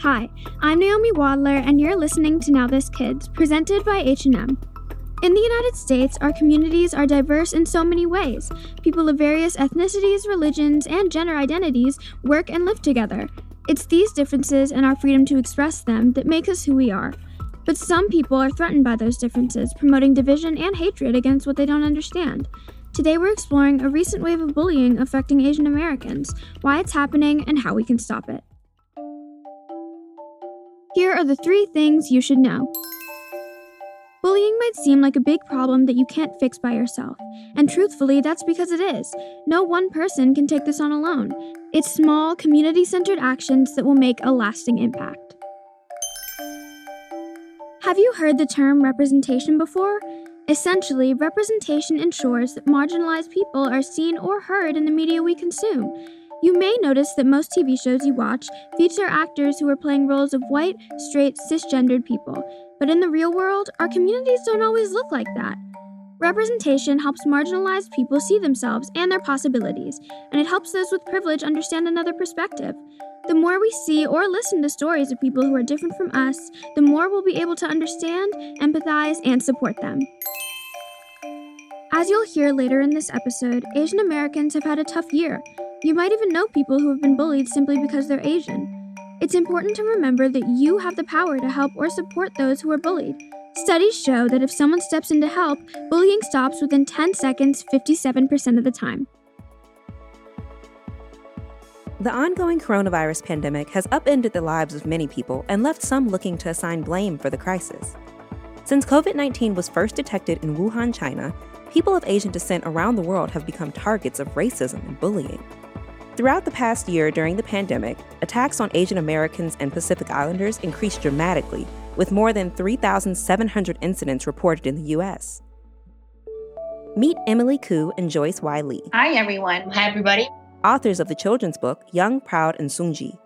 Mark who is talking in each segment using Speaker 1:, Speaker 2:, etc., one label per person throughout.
Speaker 1: Hi, I'm Naomi Wadler, and you're listening to Now This Kids, presented by H&M. In the United States, our communities are diverse in so many ways. People of various ethnicities, religions, and gender identities work and live together. It's these differences and our freedom to express them that make us who we are. But some people are threatened by those differences, promoting division and hatred against what they don't understand. Today, we're exploring a recent wave of bullying affecting Asian Americans, why it's happening, and how we can stop it. Are the three things you should know. Bullying might seem like a big problem that you can't fix by yourself, and truthfully, that's because it is. No one person can take this on alone. It's small, community centered actions that will make a lasting impact. Have you heard the term representation before? Essentially, representation ensures that marginalized people are seen or heard in the media we consume. You may notice that most TV shows you watch feature actors who are playing roles of white, straight, cisgendered people. But in the real world, our communities don't always look like that. Representation helps marginalized people see themselves and their possibilities, and it helps those with privilege understand another perspective. The more we see or listen to stories of people who are different from us, the more we'll be able to understand, empathize, and support them. As you'll hear later in this episode, Asian Americans have had a tough year. You might even know people who have been bullied simply because they're Asian. It's important to remember that you have the power to help or support those who are bullied. Studies show that if someone steps in to help, bullying stops within 10 seconds 57% of the time.
Speaker 2: The ongoing coronavirus pandemic has upended the lives of many people and left some looking to assign blame for the crisis. Since COVID 19 was first detected in Wuhan, China, people of Asian descent around the world have become targets of racism and bullying. Throughout the past year during the pandemic, attacks on Asian Americans and Pacific Islanders increased dramatically, with more than 3,700 incidents reported in the U.S. Meet Emily Koo and Joyce Y. Lee.
Speaker 3: Hi, everyone.
Speaker 4: Hi, everybody.
Speaker 2: Authors of the children's book Young, Proud, and Seungji.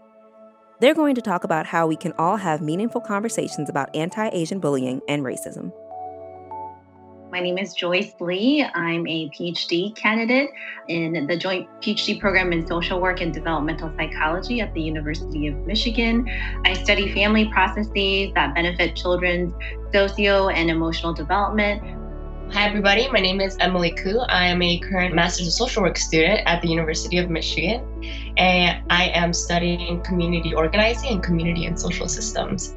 Speaker 2: They're going to talk about how we can all have meaningful conversations about anti Asian bullying and racism.
Speaker 3: My name is Joyce Lee. I'm a PhD candidate in the Joint PhD program in social work and developmental psychology at the University of Michigan. I study family processes that benefit children's socio and emotional development.
Speaker 4: Hi, everybody. My name is Emily Koo. I am a current Master's of Social Work student at the University of Michigan, and I am studying community organizing and community and social systems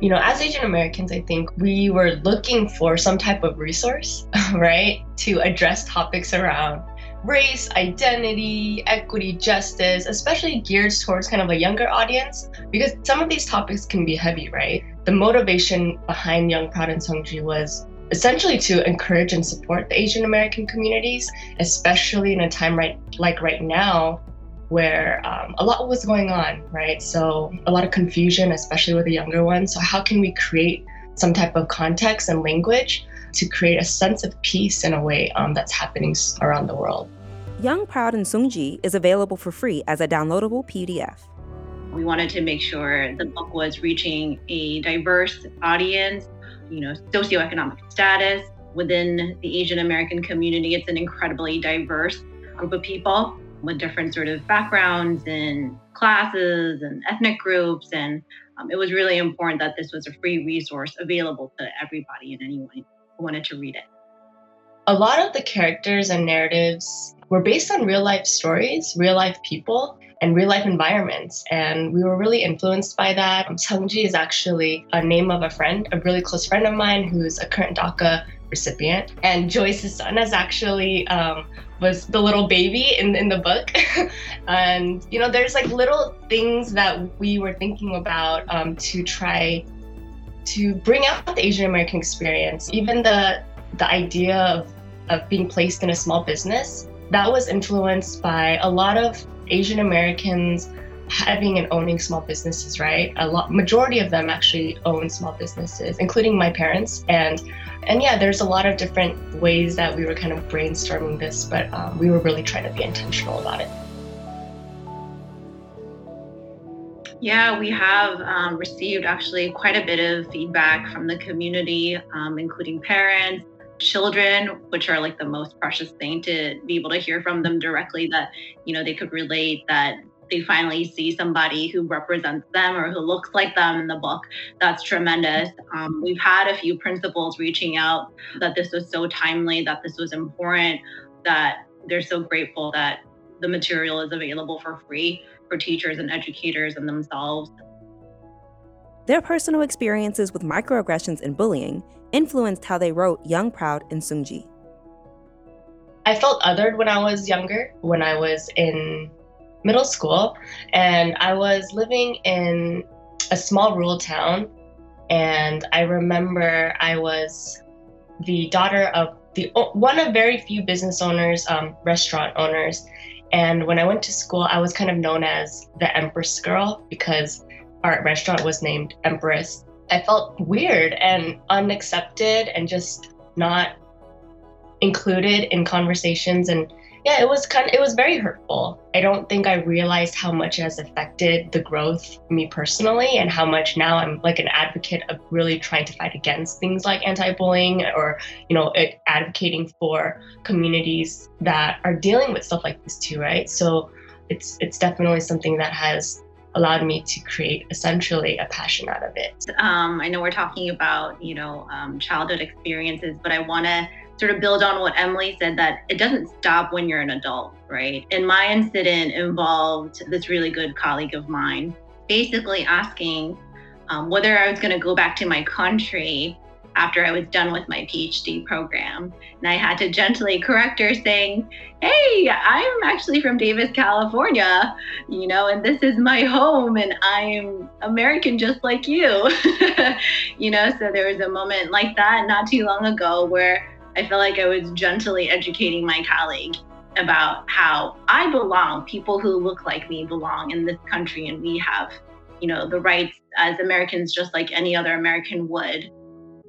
Speaker 4: you know, as Asian Americans, I think we were looking for some type of resource, right, to address topics around race, identity, equity, justice, especially geared towards kind of a younger audience, because some of these topics can be heavy, right? The motivation behind Young, Proud, and Seungji was essentially to encourage and support the Asian American communities, especially in a time right like right now where um, a lot was going on, right? So a lot of confusion, especially with the younger ones. So how can we create some type of context and language to create a sense of peace in a way um, that's happening around the world?
Speaker 2: Young, Proud, and Seungji is available for free as a downloadable PDF.
Speaker 3: We wanted to make sure the book was reaching a diverse audience, you know, socioeconomic status. Within the Asian American community, it's an incredibly diverse group of people with different sort of backgrounds and classes and ethnic groups. And um, it was really important that this was a free resource available to everybody and anyone who wanted to read it.
Speaker 4: A lot of the characters and narratives were based on real life stories, real life people, and real life environments. And we were really influenced by that. Um, Seungji is actually a name of a friend, a really close friend of mine who's a current DACA recipient. And Joyce's son is actually um, was the little baby in, in the book. and, you know, there's like little things that we were thinking about um, to try to bring out the Asian American experience. Even the the idea of, of being placed in a small business, that was influenced by a lot of Asian Americans having and owning small businesses, right? A lot majority of them actually own small businesses, including my parents. And and yeah, there's a lot of different ways that we were kind of brainstorming this, but um, we were really trying to be intentional about it.
Speaker 3: Yeah, we have um, received actually quite a bit of feedback from the community, um, including parents, children, which are like the most precious thing to be able to hear from them directly that, you know, they could relate that they finally see somebody who represents them or who looks like them in the book. That's tremendous. Um, we've had a few principals reaching out that this was so timely, that this was important, that they're so grateful that the material is available for free for teachers and educators and themselves.
Speaker 2: Their personal experiences with microaggressions and bullying influenced how they wrote Young, Proud, and Seungji.
Speaker 4: I felt othered when I was younger, when I was in middle school, and I was living in a small rural town. And I remember I was the daughter of the one of very few business owners, um, restaurant owners. And when I went to school, I was kind of known as the Empress Girl because our restaurant was named Empress. I felt weird and unaccepted and just not included in conversations. And yeah it was kind of it was very hurtful. I don't think i realized how much it has affected the growth me personally and how much now i'm like an advocate of really trying to fight against things like anti-bullying or you know advocating for communities that are dealing with stuff like this too right? So it's it's definitely something that has allowed me to create essentially a passion out of it.
Speaker 3: Um, I know we're talking about, you know, um, childhood experiences, but I want to sort of build on what Emily said that it doesn't stop when you're an adult, right? And my incident involved this really good colleague of mine basically asking um, whether I was going to go back to my country after I was done with my PhD program. And I had to gently correct her, saying, Hey, I'm actually from Davis, California, you know, and this is my home, and I'm American just like you. you know, so there was a moment like that not too long ago where I felt like I was gently educating my colleague about how I belong. People who look like me belong in this country, and we have, you know, the rights as Americans just like any other American would.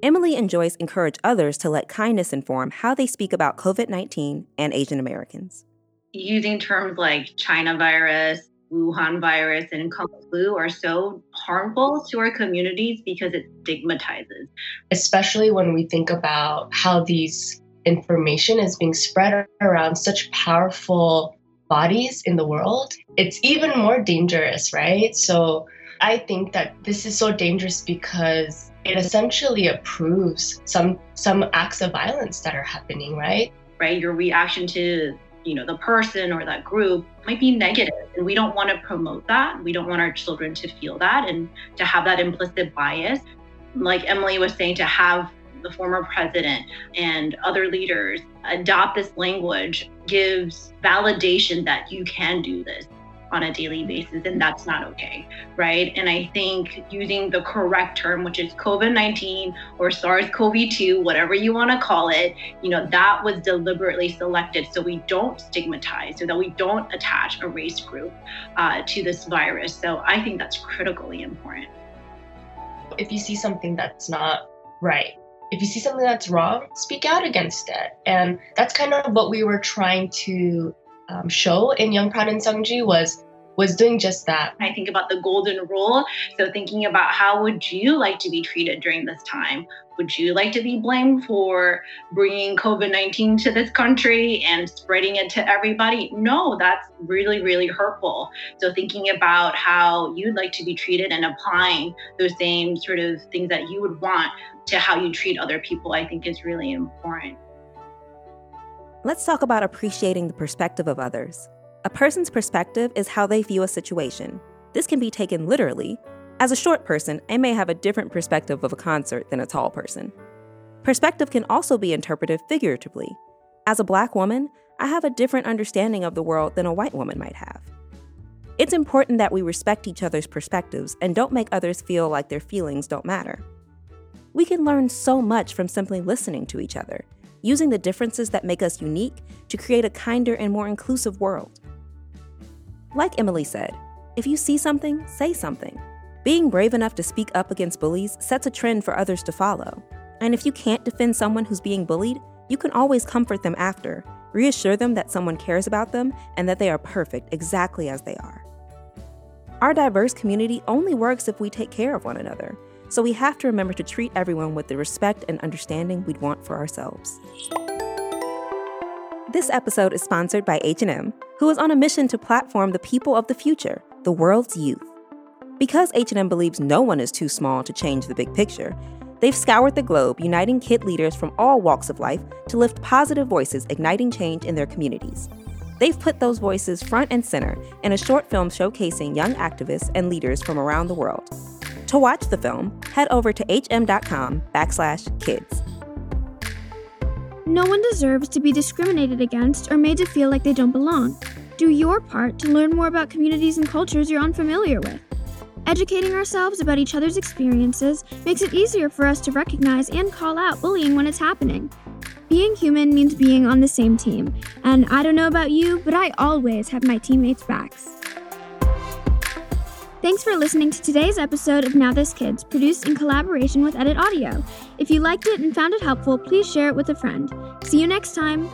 Speaker 2: Emily and Joyce encourage others to let kindness inform how they speak about COVID 19 and Asian Americans.
Speaker 3: Using terms like China virus, Wuhan virus and Kung flu are so harmful to our communities because it stigmatizes.
Speaker 4: Especially when we think about how these information is being spread around such powerful bodies in the world, it's even more dangerous, right? So I think that this is so dangerous because it essentially approves some some acts of violence that are happening, right?
Speaker 3: Right, your reaction to you know the person or that group might be negative and we don't want to promote that. We don't want our children to feel that and to have that implicit bias. Like emily was saying to have the former president and other leaders adopt this language gives validation that you can do this on a daily basis, and that's not okay, right? And I think using the correct term, which is COVID 19 or SARS CoV 2, whatever you want to call it, you know, that was deliberately selected so we don't stigmatize, so that we don't attach a race group uh, to this virus. So I think that's critically important.
Speaker 4: If you see something that's not right, if you see something that's wrong, speak out against it. And that's kind of what we were trying to um, show in Young Proud and Seungji was was doing just that.
Speaker 3: I think about the golden rule. So thinking about how would you like to be treated during this time? Would you like to be blamed for bringing COVID 19 to this country and spreading it to everybody? No, that's really, really hurtful. So, thinking about how you'd like to be treated and applying those same sort of things that you would want to how you treat other people, I think is really important.
Speaker 2: Let's talk about appreciating the perspective of others. A person's perspective is how they view a situation. This can be taken literally. As a short person, I may have a different perspective of a concert than a tall person. Perspective can also be interpreted figuratively. As a black woman, I have a different understanding of the world than a white woman might have. It's important that we respect each other's perspectives and don't make others feel like their feelings don't matter. We can learn so much from simply listening to each other using the differences that make us unique to create a kinder and more inclusive world. Like Emily said, if you see something, say something. Being brave enough to speak up against bullies sets a trend for others to follow. And if you can't defend someone who's being bullied, you can always comfort them after, reassure them that someone cares about them and that they are perfect exactly as they are. Our diverse community only works if we take care of one another so we have to remember to treat everyone with the respect and understanding we'd want for ourselves. This episode is sponsored by H&M. who is on a mission to platform the people of the future, the world's youth. Because H&M believes no one is too small to change the big picture, they've scoured the globe uniting kid leaders from all walks of life to lift positive voices igniting change in their communities. They've put those voices front and center in a short film showcasing young activists and leaders from around the world. To watch the film, head over to hm.com backslash kids.
Speaker 1: No one deserves to be discriminated against or made to feel like they don't belong. Do your part to learn more about communities and cultures you're unfamiliar with. Educating ourselves about each other's experiences makes it easier for us to recognize and call out bullying when it's happening. Being human means being on the same team, and I don't know about you, but I always have my teammates' backs. Thanks for listening to today's episode of Now This Kids, produced in collaboration with Edit Audio. If you liked it and found it helpful, please share it with a friend. See you next time.